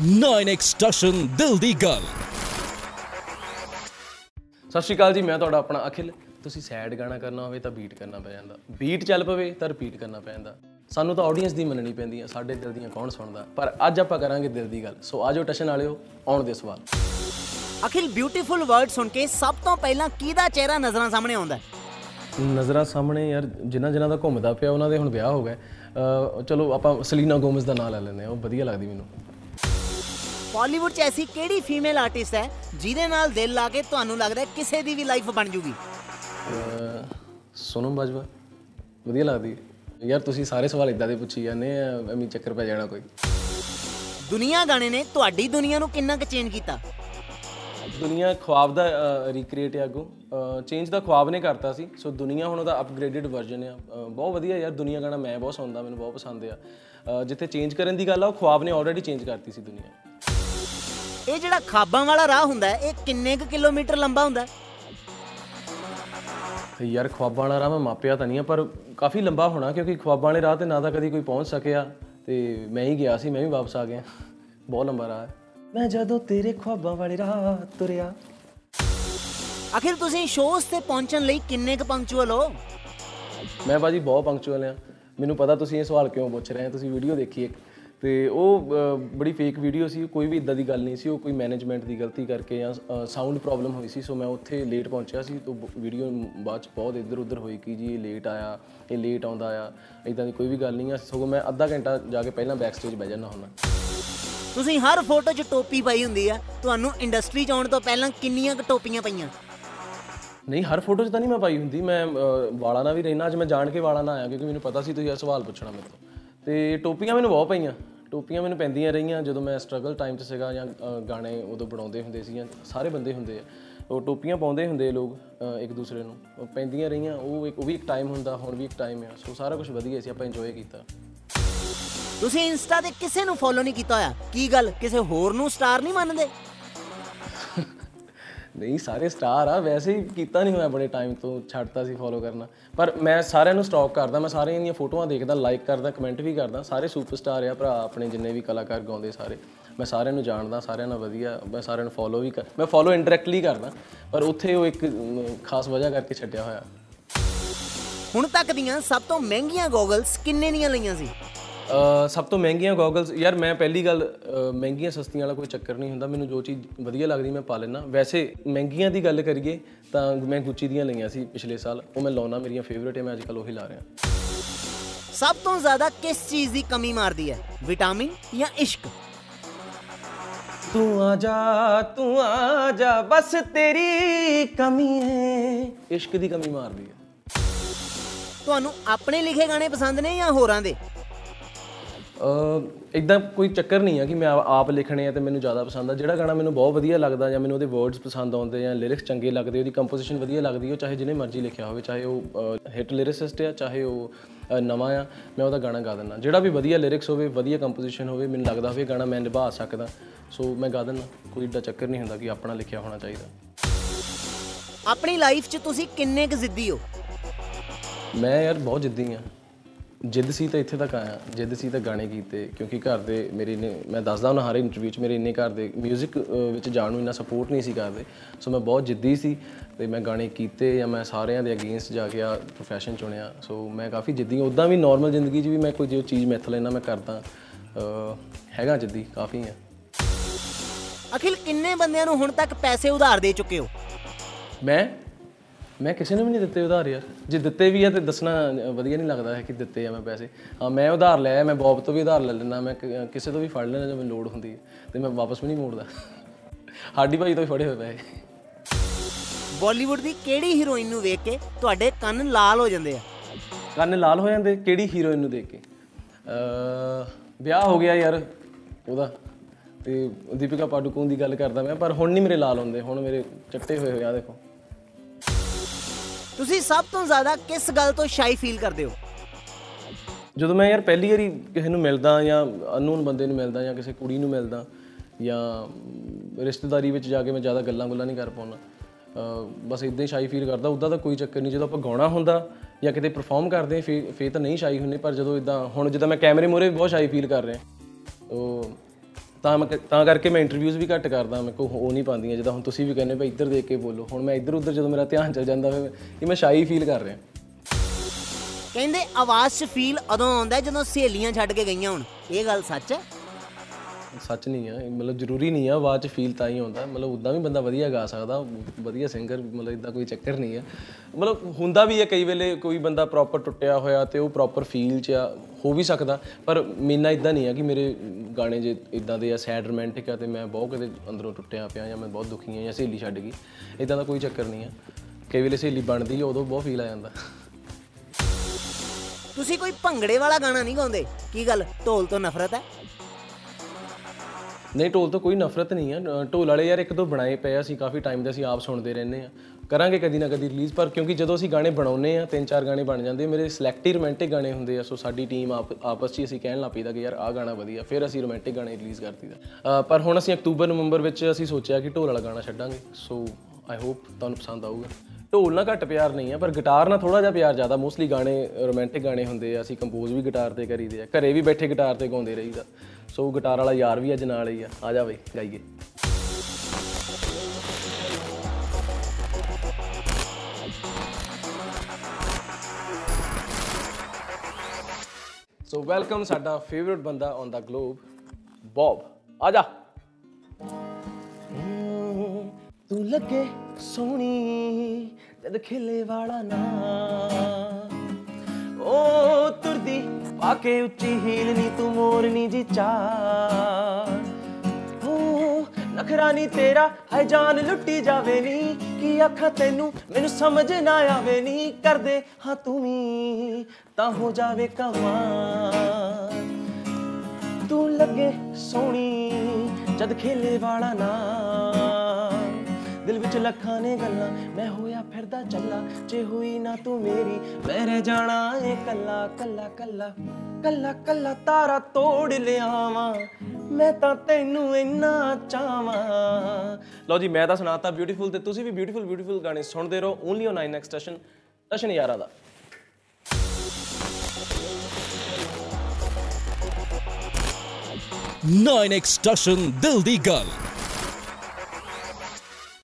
9x Tashan ਦਿਲ ਦੀ ਗੱਲ ਸਤਿ ਸ਼੍ਰੀ ਅਕਾਲ ਜੀ ਮੈਂ ਤੁਹਾਡਾ ਆਪਣਾ ਅਖਿਲ। ਤੁਸੀਂ ਸੈਡ ਗਾਣਾ ਕਰਨਾ ਹੋਵੇ ਤਾਂ ਬੀਟ ਕਰਨਾ ਪੈ ਜਾਂਦਾ। ਬੀਟ ਚੱਲ ਪਵੇ ਤਾਂ ਰਿਪੀਟ ਕਰਨਾ ਪੈ ਜਾਂਦਾ। ਸਾਨੂੰ ਤਾਂ ਆਡੀਅנס ਦੀ ਮੰਨਣੀ ਪੈਂਦੀ ਹੈ ਸਾਡੇ ਦਿਲ ਦੀਆਂ ਕੌਣ ਸੁਣਦਾ। ਪਰ ਅੱਜ ਆਪਾਂ ਕਰਾਂਗੇ ਦਿਲ ਦੀ ਗੱਲ। ਸੋ ਆਜੋ ਟਸ਼ਨ ਵਾਲਿਓ ਆਉਣ ਦੇ ਸਵਾਲ। ਅਖਿਲ ਬਿਊਟੀਫੁਲ ਵਰਡ ਸੁਣ ਕੇ ਸਭ ਤੋਂ ਪਹਿਲਾਂ ਕਿਹਦਾ ਚਿਹਰਾ ਨਜ਼ਰਾਂ ਸਾਹਮਣੇ ਆਉਂਦਾ ਹੈ? ਨਜ਼ਰਾਂ ਸਾਹਮਣੇ ਯਾਰ ਜਿਨ੍ਹਾਂ ਜਿਨ੍ਹਾਂ ਦਾ ਘੁੰਮਦਾ ਪਿਆ ਉਹਨਾਂ ਦੇ ਹੁਣ ਵਿਆਹ ਹੋ ਗਏ। ਚਲੋ ਆਪਾਂ ਸਲੀਨਾ ਗੋਮਸ ਦਾ ਨਾਮ ਲੈ ਲੈਂਦੇ ਹਾਂ ਉਹ ਵਧੀਆ ਲੱਗਦੀ ਮੈਨੂੰ। ਬਾਲੀਵੁੱਡ 'ਚ ਐਸੀ ਕਿਹੜੀ ਫੀਮੇਲ ਆਰਟਿਸਟ ਹੈ ਜਿਹਦੇ ਨਾਲ ਦਿਲ ਲਾ ਕੇ ਤੁਹਾਨੂੰ ਲੱਗਦਾ ਕਿਸੇ ਦੀ ਵੀ ਲਾਈਫ ਬਣ ਜੂਗੀ? ਸੋਨਮ ਬਾਜਵਾ ਵਧੀਆ ਲੱਗਦੀ ਹੈ। ਯਾਰ ਤੁਸੀਂ ਸਾਰੇ ਸਵਾਲ ਇਦਾਂ ਦੇ ਪੁੱਛੀ ਜਾਂਦੇ ਆ ਐਵੇਂ ਚੱਕਰ ਪੈ ਜਾਣਾ ਕੋਈ। ਦੁਨੀਆ ਗਾਣੇ ਨੇ ਤੁਹਾਡੀ ਦੁਨੀਆ ਨੂੰ ਕਿੰਨਾ ਕੁ ਚੇਂਜ ਕੀਤਾ? ਦੁਨੀਆ ਖੁਆਬ ਦਾ ਰੀਕ੍ਰੀਏਟ ਹੈ ਅੱਗੋਂ। ਚੇਂਜ ਦਾ ਖੁਆਬ ਨੇ ਕਰਤਾ ਸੀ। ਸੋ ਦੁਨੀਆ ਹੁਣ ਉਹਦਾ ਅਪਗ੍ਰੇਡਡ ਵਰਜ਼ਨ ਆ। ਬਹੁਤ ਵਧੀਆ ਯਾਰ ਦੁਨੀਆ ਗਾਣਾ ਮੈਂ ਬਹੁਤ ਸੁਣਦਾ ਮੈਨੂੰ ਬਹੁਤ ਪਸੰਦ ਆ। ਜਿੱਥੇ ਚੇਂਜ ਕਰਨ ਦੀ ਗੱਲ ਆ ਉਹ ਖੁਆਬ ਨੇ ਆਲਰੇਡੀ ਚੇਂਜ ਕਰਤੀ ਸੀ ਦੁਨੀਆ। ਇਹ ਜਿਹੜਾ ਖਾਬਾਂ ਵਾਲਾ ਰਾਹ ਹੁੰਦਾ ਹੈ ਇਹ ਕਿੰਨੇ ਕੁ ਕਿਲੋਮੀਟਰ ਲੰਬਾ ਹੁੰਦਾ ਹੈ? ਯਾਰ ਖੁਆਬਾਂ ਵਾਲਾ ਰਾਹ ਮੈਂ ਮਾਪਿਆ ਤਾਂ ਨਹੀਂ ਆ ਪਰ ਕਾਫੀ ਲੰਬਾ ਹੋਣਾ ਕਿਉਂਕਿ ਖੁਆਬਾਂ ਵਾਲੇ ਰਾਹ ਤੇ ਨਾ ਤਾਂ ਕਦੀ ਕੋਈ ਪਹੁੰਚ ਸਕਿਆ ਤੇ ਮੈਂ ਹੀ ਗਿਆ ਸੀ ਮੈਂ ਵੀ ਵਾਪਸ ਆ ਗਿਆ। ਬਹੁਤ ਲੰਬਾ ਰਾਹ ਹੈ। ਮੈਂ ਜਦੋਂ ਤੇਰੇ ਖੁਆਬਾਂ ਵਾਲੇ ਰਾਹ ਤੁਰਿਆ। ਅਖਿਲ ਤੁਸੀਂ ਸ਼ੋਜ਼ ਤੇ ਪਹੁੰਚਣ ਲਈ ਕਿੰਨੇ ਕੁ ਪੰਕਚੁਅਲ ਹੋ? ਮੈਂ ਬਾਜੀ ਬਹੁਤ ਪੰਕਚੁਅਲ ਆ ਮੈਨੂੰ ਪਤਾ ਤੁਸੀਂ ਇਹ ਸਵਾਲ ਕਿਉਂ ਪੁੱਛ ਰਹੇ ਹੋ ਤੁਸੀਂ ਵੀਡੀਓ ਦੇਖੀ ਇੱਕ। ਤੇ ਉਹ ਬੜੀ ਫੇਕ ਵੀਡੀਓ ਸੀ ਕੋਈ ਵੀ ਇਦਾਂ ਦੀ ਗੱਲ ਨਹੀਂ ਸੀ ਉਹ ਕੋਈ ਮੈਨੇਜਮੈਂਟ ਦੀ ਗਲਤੀ ਕਰਕੇ ਜਾਂ ਸਾਊਂਡ ਪ੍ਰੋਬਲਮ ਹੋਈ ਸੀ ਸੋ ਮੈਂ ਉੱਥੇ ਲੇਟ ਪਹੁੰਚਿਆ ਸੀ ਤੋਂ ਵੀਡੀਓ ਬਾਅਦ ਚ ਬਹੁਤ ਇੱਧਰ ਉੱਧਰ ਹੋਈ ਕਿ ਜੀ ਇਹ ਲੇਟ ਆਇਆ ਇਹ ਲੇਟ ਆਉਂਦਾ ਆ ਇਦਾਂ ਦੀ ਕੋਈ ਵੀ ਗੱਲ ਨਹੀਂ ਆ ਸਗੋਂ ਮੈਂ ਅੱਧਾ ਘੰਟਾ ਜਾ ਕੇ ਪਹਿਲਾਂ ਬੈਕ ਸਟੇਜ ਬਹਿ ਜਾਂਦਾ ਹੁੰਦਾ। ਤੁਸੀਂ ਹਰ ਫੋਟੋ 'ਚ ਟੋਪੀ ਪਾਈ ਹੁੰਦੀ ਆ ਤੁਹਾਨੂੰ ਇੰਡਸਟਰੀ 'ਚ ਆਉਣ ਤੋਂ ਪਹਿਲਾਂ ਕਿੰਨੀਆਂ ਕੁ ਟੋਪੀਆਂ ਪਈਆਂ? ਨਹੀਂ ਹਰ ਫੋਟੋ 'ਚ ਤਾਂ ਨਹੀਂ ਮੈਂ ਪਾਈ ਹੁੰਦੀ ਮੈਂ ਵਾਲਾਂ ਨਾਲ ਵੀ ਰਹਿਣਾ ਅੱਜ ਮੈਂ ਜਾਣ ਕੇ ਵਾਲਾਂ ਨਾਲ ਆਇਆ ਕਿਉਂਕਿ ਮੈਨੂੰ ਪਤਾ ਸੀ ਤੁਸੀਂ ਇਹ ਸਵਾਲ ਪੁੱਛਣਾ ਮੇਰੇ ਤੋਂ ਤੇ ਟੋਪੀਆਂ ਮੈਨੂੰ ਬਹੁਤ ਪਈਆਂ। ਟੋਪੀਆਂ ਮੈਨੂੰ ਪੈਂਦੀਆਂ ਰਹੀਆਂ ਜਦੋਂ ਮੈਂ ਸਟਰਗਲ ਟਾਈਮ 'ਚ ਸੀਗਾ ਜਾਂ ਅਹ, ਗਾਣੇ ਉਦੋਂ ਬਣਾਉਂਦੇ ਹੁੰਦੇ ਸੀ ਜਾਂ ਸਾਰੇ ਬੰਦੇ ਹੁੰਦੇ ਆ। ਉਹ ਟੋਪੀਆਂ ਪਾਉਂਦੇ ਹੁੰਦੇ ਲੋਕ ਅਹ, ਇੱਕ ਦੂਸਰੇ ਨੂੰ। ਉਹ ਪੈਂਦੀਆਂ ਰਹੀਆਂ ਉਹ ਇੱਕ ਉਹ ਵੀ ਇੱਕ ਟਾਈਮ ਹੁੰਦਾ ਹੁਣ ਵੀ ਇੱਕ ਟਾਈਮ ਆ। ਸੋ ਸਾਰਾ ਕੁਝ ਵਧੀਆ ਸੀ ਆਪਾਂ ਇੰਜੋਏ ਕੀਤਾ। ਤੁਸੀਂ ਇੰਸਟਾ ਤੇ ਕਿਸੇ ਨੂੰ ਫੋਲੋ ਨਹੀਂ ਕੀਤਾ ਹੋਇਆ। ਕੀ ਗੱਲ? ਕਿਸੇ ਹੋਰ ਨੂੰ ਸਟਾਰ ਨਹੀਂ ਮੰਨਦੇ? ਨਹੀਂ ਸਾਰੇ ਸਟਾਰ ਆ ਵੈਸੇ ਹੀ ਕੀਤਾ ਨਹੀਂ ਹੋਇਆ ਬੜੇ ਟਾਈਮ ਤੋਂ ਛੱਡਤਾ ਸੀ ਫੋਲੋ ਕਰਨਾ। ਪਰ ਮੈਂ ਸਾਰਿਆਂ ਨੂੰ ਸਟਾਕ ਕਰਦਾ ਮੈਂ ਸਾਰਿਆਂ ਦੀਆਂ ਫੋਟੋਆਂ ਦੇਖਦਾ ਲਾਈਕ ਕਰਦਾ ਕਮੈਂਟ ਵੀ ਕਰਦਾ ਸਾਰੇ ਸੁਪਰਸਟਾਰ ਆ ਭਰਾ ਆਪਣੇ ਜਿੰਨੇ ਵੀ ਕਲਾਕਾਰ ਗਾਉਂਦੇ ਸਾਰੇ। ਮੈਂ ਸਾਰਿਆਂ ਨੂੰ ਜਾਣਦਾ ਸਾਰਿਆਂ ਨਾਲ ਵਧੀਆ ਮੈਂ ਸਾਰਿਆਂ ਨੂੰ ਫੋਲੋ ਵੀ ਕਰ ਮੈਂ ਫੋਲੋ ਇਨਡਾਇਰੈਕਟਲੀ ਕਰਦਾ ਪਰ ਉੱਥੇ ਉਹ ਇੱਕ ਅਮ, ਖਾਸ ਵਜ੍ਹਾ ਕਰਕੇ ਛੱਡਿਆ ਹੋਇਆ। ਹੁਣ ਤੱਕ ਦੀਆਂ ਸਭ ਤੋਂ ਮਹਿੰਗੀਆਂ ਗੋਗਲਸ ਕਿੰਨੇ ਦੀਆਂ ਲਈਆਂ ਸੀ? ਅ, ਸਭ ਤੋਂ ਮਹਿੰਗੀਆਂ ਗੋਗਲਸ ਯਾਰ ਮੈਂ ਪਹਿਲੀ ਗੱਲ ਮਹਿੰਗੀਆਂ ਸਸਤੀਆਂ ਵਾਲਾ ਕੋਈ ਚੱਕਰ ਨਹੀਂ ਹੁੰਦਾ ਮੈਨੂੰ ਜੋ ਚੀਜ਼ ਵਧੀਆ ਲੱਗਦੀ ਮੈਂ ਪਾ ਲੈਣਾ ਵੈਸੇ ਮਹਿੰਗੀਆਂ ਦੀ ਗੱਲ ਕਰੀਏ ਤਾਂ ਮੈਂ ਗੁੱਚੀ ਦੀਆਂ ਲਈਆਂ ਸੀ ਪਿਛਲੇ ਸਾਲ ਉਹ ਮੈਂ ਲਾਉਣਾ ਮੇਰੀਆਂ ਫੇਵਰੇਟ ਹੈ ਮੈਂ ਅੱਜ ਕੱਲ ਉਹੀ ਲਾ ਰਿਹਾ। ਸਭ ਤੋਂ ਜ਼ਿਆਦਾ ਕਿਸ ਚੀਜ਼ ਦੀ ਕਮੀ ਮਾਰਦੀ ਹੈ? ਵਿਟਾਮਿਨ ਜਾਂ ਇਸ਼ਕ? ਤੂੰ ਆ ਜਾ ਤੂੰ ਆ ਜਾ ਬਸ ਤੇਰੀ ਕਮੀ ਹੈ। ਇਸ਼ਕ ਦੀ ਕਮੀ ਮਾਰਦੀ ਹੈ। ਤੁਹਾਨੂੰ ਆਪਣੇ ਲਿਖੇ ਗਾਣੇ ਪਸੰਦ ਨੇ ਜਾਂ ਹੋਰਾਂ ਦੇ? ਇਦਾਂ ਕੋਈ ਚੱਕਰ ਨਹੀਂ ਆ ਕਿ ਮੈਂ ਆਪ ਲਿਖਣੇ ਆ ਤੇ ਮੈਨੂੰ ਜ਼ਿਆਦਾ ਪਸੰਦ ਆ। ਜਿਹੜਾ ਗਾਣਾ ਮੈਨੂੰ ਬਹੁਤ ਵਧੀਆ ਲੱਗਦਾ ਜਾਂ ਮੈਨੂੰ ਉਹਦੇ ਵਰਡਸ ਪਸੰਦ ਆਉਂਦੇ ਜਾਂ ਲਿਰਿਕਸ ਚੰਗੇ ਲੱਗਦੇ ਉਹਦੀ ਕੰਪੋਜੀਸ਼ਨ ਵਧੀਆ ਲੱਗਦੀ ਉਹ ਚਾਹੇ ਜਿਹਨੇ ਮਰਜ਼ੀ ਲਿਖਿਆ ਹੋਵੇ ਚਾਹੇ ਉਹ ਹਿੱਟ ਲਿਰਿਸਿਸਟ ਆ ਚਾਹੇ ਉਹ ਨਵਾਂ ਆ ਮੈਂ ਉਹਦਾ ਗਾਣਾ ਗਾ ਦਿੰਦਾ। ਜਿਹੜਾ ਵੀ ਵਧੀਆ ਲਿਰਿਕਸ ਹੋਵੇ ਵਧੀਆ ਕੰਪੋਜੀਸ਼ਨ ਹੋਵੇ ਮੈਨੂੰ ਲੱਗਦਾ ਹੋਵੇ ਗਾਣਾ ਮੈਂ ਨਿਭਾ ਸਕਦਾ। ਸੋ ਮੈਂ ਗਾ ਦਿੰਦਾ। ਕੋਈ ਏਡਾ ਚੱਕਰ ਨਹੀਂ ਹੁੰਦਾ ਕਿ ਆਪਣਾ ਲਿਖਿਆ ਹੋਣਾ ਚਾਹੀਦਾ। ਆਪਣੀ ਲਾਈਫ 'ਚ ਤੁਸੀਂ ਕਿੰਨੇ ਕੁ ਜ਼ਿੱਦੀ ਹੋ? ਮੈਂ ਯਾਰ ਬਹੁਤ ਜਿੱਦੀ ਆ। ਜਿੱਦ ਸੀ ਤਾਂ ਇੱਥੇ ਤੱਕ ਆਇਆ ਜਿੱਦ ਸੀ ਤਾਂ ਗਾਣੇ ਕੀਤੇ ਕਿਉਂਕਿ ਘਰ ਦੇ ਮੇਰੇ ਨੇ ਮੈਂ ਦੱਸਦਾ ਉਹਨਾਂ ਹਰ ਇੰਟਰਵਿਊ 'ਚ ਮੇਰੇ ਇੰਨੇ ਘਰ ਦੇ 뮤직 ਵਿੱਚ ਜਾਣ ਨੂੰ ਇੰਨਾ ਸਪੋਰਟ ਨਹੀਂ ਸੀ ਕਰਦੇ ਸੋ ਮੈਂ ਬਹੁਤ ਜਿੱਦੀ ਸੀ ਤੇ ਮੈਂ ਗਾਣੇ ਕੀਤੇ ਜਾਂ ਮੈਂ ਸਾਰਿਆਂ ਦੇ ਅਗੇਂਸਟ ਜਾ ਕੇ ਆ ਪ੍ਰੋਫੈਸ਼ਨ ਚੁਣਿਆ ਸੋ ਮੈਂ ਕਾਫੀ ਜਿੱਦੀ ਉਦਾਂ ਵੀ ਨਾਰਮਲ ਜ਼ਿੰਦਗੀ 'ਚ ਵੀ ਮੈਂ ਕੋਈ ਜੋ ਚੀਜ਼ ਮਿੱਥ ਲੈਣਾ ਮੈਂ ਕਰਦਾ ਹੈਗਾ ਜਿੱਦੀ ਕਾਫੀ ਆ ਅਖਿਲ ਕਿੰਨੇ ਬੰਦਿਆਂ ਨੂੰ ਹੁਣ ਤੱਕ ਪੈਸੇ ਉਧਾਰ ਦੇ ਚੁੱਕੇ ਹੋ? ਮੈਂ? ਮੈਂ ਕਿਸੇ ਨੂੰ ਵੀ ਨਹੀਂ ਦਿੱਤੇ ਉਧਾਰ ਯਾਰ। ਜੇ ਦਿੱਤੇ ਵੀ ਆ ਤੇ ਦੱਸਣਾ ਵਧੀਆ ਨਹੀਂ ਲੱਗਦਾ ਹੈ ਕਿ ਦਿੱਤੇ ਆ ਮੈਂ ਪੈਸੇ। ਹਾਂ ਮੈਂ ਉਧਾਰ ਲਿਆ ਮੈਂ ਬੌਬ ਤੋਂ ਵੀ ਉਧਾਰ ਲੈ ਲੈਣਾ ਮੈਂ ਕਿਸੇ ਤੋਂ ਵੀ ਫੜ ਲੈਣਾ ਜੇ ਮੈਨੂੰ ਲੋੜ ਹੁੰਦੀ ਹੈ। ਤੇ ਮੈਂ ਵਾਪਸ ਵੀ ਨਹੀਂ ਮੋੜਦਾ। ਹਾਡੀ ਭਾਈ ਤੋਂ ਹੀ ਫੜੇ ਹੋਏ ਪੈਸੇ। ਬਾਲੀਵੁੱਡ ਦੀ ਕਿਹੜੀ ਹੀਰੋਇਨ ਨੂੰ ਵੇਖ ਕੇ ਤੁਹਾਡੇ ਕੰਨ ਲਾਲ ਹੋ ਜਾਂਦੇ ਆ? ਕੰਨ ਲਾਲ ਹੋ ਜਾਂਦੇ? ਕਿਹੜੀ ਹੀਰੋਇਨ ਨੂੰ ਦੇਖ ਕੇ? ਅ ਵਿਆਹ ਹੋ ਗਿਆ ਯਾਰ ਉਹਦਾ। ਤੇ ਦੀਪਿਕਾ ਪਾਡੂਕੋਨ ਦੀ ਗੱਲ ਕਰਦਾ ਮੈਂ ਪਰ ਹੁਣ ਨਹੀਂ ਮੇਰੇ ਲਾਲ ਹੁੰਦੇ ਹੁਣ ਮੇਰੇ ਚੱਟੇ ਹੋਏ ਹੋਏ ਆ ਦੇਖੋ। ਤੁਸੀਂ ਸਭ ਤੋਂ ਜ਼ਿਆਦਾ ਕਿਸ ਗੱਲ ਤੋਂ ਸ਼ਾਈ ਫੀਲ ਕਰਦੇ ਹੋ? ਜਦੋਂ ਮੈਂ ਯਾਰ ਪਹਿਲੀ ਵਾਰੀ ਕਿਸੇ ਨੂੰ ਮਿਲਦਾ ਜਾਂ ਅਨਨੋਨ ਬੰਦੇ ਨੂੰ ਮਿਲਦਾ ਜਾਂ ਕਿਸੇ ਕੁੜੀ ਨੂੰ ਮਿਲਦਾ ਜਾਂ ਅਮ, ਰਿਸ਼ਤੇਦਾਰੀ ਵਿੱਚ ਜਾ ਕੇ ਮੈਂ ਜ਼ਿਆਦਾ ਗੱਲਾਂ ਗੁੱਲਾਂ ਨਹੀਂ ਕਰ ਪਾਉਂਦਾ ਅ, ਬਸ ਇਦਾਂ ਹੀ ਸ਼ਾਈ ਫੀਲ ਕਰਦਾ। ਉਦਾਂ ਤਾਂ ਕੋਈ ਚੱਕਰ ਨਹੀਂ ਜਦੋਂ ਆਪਾਂ ਗਾਉਣਾ ਹੁੰਦਾ ਜਾਂ ਕਿਤੇ ਪਰਫਾਰਮ ਕਰਦੇ ਹਾਂ ਫੇ ਫੇ ਤਾਂ ਨਹੀਂ ਸ਼ਾਈ ਹੁੰਨੇ ਪਰ ਜਦੋਂ ਇਦਾਂ ਹੁਣ ਜਿੱਦਾਂ ਮੈਂ ਕੈਮਰੇ ਮੂਹਰੇ ਵੀ ਬਹੁਤ ਸ਼ਾਈ ਫੀਲ ਕਰ ਰਿਹਾ। ਉਹ ਤਾਂ ਮੈਂ ਤਾਂ ਕਰਕੇ ਮੈਂ ਇੰਟਰਵਿਊਜ਼ ਵੀ ਘੱਟ ਕਰਦਾ ਮੈਂ ਕੋ ਉਹ ਨਹੀਂ ਪਾਉਂਦੀਆਂ ਜਿੱਦਾਂ ਹੁਣ ਤੁਸੀਂ ਵੀ ਕਹਿੰਦੇ ਭਾਈ ਇੱਧਰ ਦੇਖ ਕੇ ਬੋਲੋ। ਹੁਣ ਮੈਂ ਇੱਧਰ ਉੱਧਰ ਜਦੋਂ ਮੇਰਾ ਧਿਆਨ ਚੱਲ ਜਾਂਦਾ ਫਿਰ ਕਿ ਮੈਂ ਸ਼ਾਈ ਫੀਲ ਕਰ ਰਿਹਾ। ਕਹਿੰਦੇ ਆਵਾਜ਼ 'ਚ ਫੀਲ ਉਦੋਂ ਆਉਂਦਾ ਜਦੋਂ ਸਹੇਲੀਆਂ ਛੱਡ ਕੇ ਗਈਆਂ ਹੁਣ। ਇਹ ਗੱਲ ਸੱਚ ਹੈ? ਸੱਚ ਨਹੀਂ ਆ ਇਹ ਮਤਲਬ ਜ਼ਰੂਰੀ ਨਹੀਂ ਆ ਆਵਾਜ਼ 'ਚ ਫੀਲ ਤਾਂ ਹੀ ਆਉਂਦਾ। ਮਤਲਬ ਉਦਾਂ ਵੀ ਬੰਦਾ ਵਧੀਆ ਗਾ ਸਕਦਾ ਵਧੀਆ ਸਿੰਗਰ ਮਤਲਬ ਇਦਾਂ ਕੋਈ ਚੱਕਰ ਨਹੀਂ ਆ। ਮਤਲਬ ਹੁੰਦਾ ਵੀ ਹੈ ਕਈ ਵੇਲੇ ਕੋਈ ਬੰਦਾ ਪ੍ਰੋਪਰ ਟੁੱਟਿਆ ਹੋਇਆ ਤੇ ਉਹ ਪ੍ਰੋਪਰ ਫੀਲ 'ਚ ਆ ਹੋ ਵੀ ਸਕਦਾ ਪਰ ਮੇਨਾ ਇਦਾਂ ਨਹੀਂ ਆ ਕਿ ਮੇਰੇ ਗਾਣੇ ਜੇ ਇਦਾਂ ਦੇ ਆ ਸੈਡ ਰੋਮਾਂਟਿਕ ਆ ਤੇ ਮੈਂ ਬਹੁਤ ਕਦੇ ਅੰਦਰੋਂ ਟੁੱਟਿਆ ਪਿਆ ਜਾਂ ਮੈਂ ਬਹੁਤ ਦੁਖੀ ਆ ਜਾਂ ਸਹੇਲੀ ਛੱਡ ਗਈ ਇਦਾਂ ਦਾ ਕੋਈ ਚੱਕਰ ਨਹੀਂ ਆ। ਕਈ ਵੇਲੇ ਸਹੇਲੀ ਬਣਦੀ ਆ ਉਦੋਂ ਬਹੁਤ ਫੀਲ ਆ ਜਾਂਦਾ। ਤੁਸੀਂ ਕੋਈ ਭੰਗੜੇ ਵਾਲਾ ਗਾਣਾ ਨਹੀਂ ਗਾਉਂਦੇ? ਕੀ ਗੱਲ ਢੋਲ ਤੋਂ ਨਫ਼ਰਤ ਹੈ? ਨਹੀਂ ਢੋਲ ਤੋਂ ਕੋਈ ਨਫ਼ਰਤ ਨਹੀਂ ਅ, ਢੋਲ ਵਾਲੇ ਯਾਰ ਇੱਕ ਦੋ ਬਣਾਏ ਪਏ ਆ, ਅਸੀਂ ਕਾਫੀ ਟਾਈਮ ਦੇ ਅਸੀਂ ਆਪ ਸੁਣਦੇ ਰਹਿੰਦੇ ਆ। ਕਰਾਂਗੇ ਕਦੀ ਨਾ ਕਦੀ ਰਿਲੀਜ਼ ਪਰ ਕਿਉਂਕਿ ਜਦੋਂ ਅਸੀਂ ਗਾਣੇ ਬਣਾਉਨੇ ਆ ਤਿੰਨ ਚਾਰ ਗਾਣੇ ਬਣ ਜਾਂਦੇ ਮੇਰੇ ਸਿਲੈਕਟਿਵ ਰੋਮਾਂਟਿਕ ਗਾਣੇ ਹੁੰਦੇ ਆ ਸੋ ਸਾਡੀ ਟੀਮ ਆਪ ਆਪਸ 'ਚ ਹੀ ਅਸੀਂ ਕਹਿਣ ਲੱਗ ਪਈਦਾ ਕਿ ਯਾਰ ਆਹ ਗਾਣਾ ਵਧੀਆ ਫਿਰ ਅਸੀਂ ਰੋਮਾਂਟਿਕ ਗਾਣੇ ਰਿਲੀਜ਼ ਕਰ ਦਈਦਾ। ਅ, ਪਰ ਹੁਣ ਅਸੀਂ ਅਕਤੂਬਰ ਨਵੰਬਰ ਵਿੱਚ ਅਸੀਂ ਸੋਚਿਆ ਕਿ ਢੋਲ ਵਾਲਾ ਗਾਣਾ ਛੱਡਾਂਗੇ ਸੋ ਆਈ ਹੋਪ ਤੁਹਾਨੂੰ ਪਸੰਦ ਆਊਗਾ। ਢੋਲ ਨਾਲ ਘੱਟ ਪਿਆਰ ਨਹੀਂ ਆ ਪਰ ਗਿਟਾਰ ਨਾਲ ਥੋੜਾ ਜਿਹਾ ਪਿਆਰ ਜ਼ਿਆਦਾ ਮੋਸਟਲੀ ਗਾਣੇ ਰੋਮਾਂਟਿਕ ਗਾਣੇ ਹੁੰਦੇ ਆ ਅਸੀਂ ਕੰਪੋਜ਼ ਵੀ ਗਿਟਾਰ ਤੇ ਕਰੀਦੇ ਆ ਘਰੇ ਵੀ ਬੈਠੇ ਗਿਟਾਰ ਤੇ ਗਾਉਂਦੇ ਰਹੀਦਾ। ਸੋ ਗਿਟਾਰ ਵਾਲਾ ਯਾਰ ਵੀ ਅੱਜ ਨਾਲ ਹੀ ਆ ਆ ਜਾ ਬਈ ਗਾਈਏ। ਸੋ ਵੈਲਕਮ ਸਾਡਾ ਫੇਵਰਿਟ ਬੰਦਾ ਔਨ ਦਾ ਗਲੋਬ ਬੌਬ ਆ ਜਾ। ਤੂੰ ਲੱਗੇ ਸੋਹਣੀ, ਜਦ ਖਿਲੇ ਵਾਲਾ ਨਾ। ਓ ਤੁਰਦੀ ਪਾ ਕੇ ਉੱਚੀ ਹੀਲ ਨੀ, ਤੂੰ ਮੋਰਨੀ ਜੀ ਚਾ ਓ ਨਖਰਾ ਨੀ ਤੇਰਾ ਹੈ ਜਾਨ ਲੁੱਟੀ ਜਾਵੇ ਨੀ। ਕੀ ਅੱਖਾਂ ਤੈਨੂੰ? ਮੈਨੂੰ ਸਮਝ ਨਾ ਆਵੇ ਨੀ ਕਰਦੇ। ਹਾਂ, ਤੂੰ ਵੀ ਤਾਂ ਹੋ ਜਾਵੇ ਕਮਾਲ ਤੂੰ ਲੱਗੇ ਸੋਹਣੀ, ਜਦ ਖੇਲੇ ਵਾਲਾ ਨਾ ਦਿਲ ਵਿੱਚ ਲੱਖਾਂ ਨੇ ਗੱਲਾਂ, ਮੈਂ ਹੋਇਆ ਫਿਰਦਾ ਚੱਲਾ, ਜੇ ਹੋਈ ਨਾ ਤੂੰ ਮੇਰੀ, ਮੈਂ ਰਹਿ ਜਾਣਾ ਏ ਕੱਲਾ ਕੱਲਾ ਕੱਲਾ ਕੱਲਾ ਕੱਲਾ ਤਾਰਾ ਤੋੜ ਲਿਆਵਾਂ, ਮੈਂ ਤਾਂ ਤੈਨੂੰ ਇੰਨਾ ਚਾਹਾਂ ਲਓ ਜੀ, ਮੈਂ ਤਾਂ ਸੁਣਾਤਾ ਬਿਊਟੀਫੁਲ ਤੇ ਤੁਸੀਂ ਵੀ ਬਿਊਟੀਫੁਲ ਬਿਊਟੀਫੁਲ ਗਾਣੇ ਸੁਣਦੇ ਰਹੋ only on 9 next station station ਯਾਰਾ ਦਾ। 9 ਐਕਸਟੈਸ਼ਨ ਦਿਲ ਦੀ ਗੱਲ।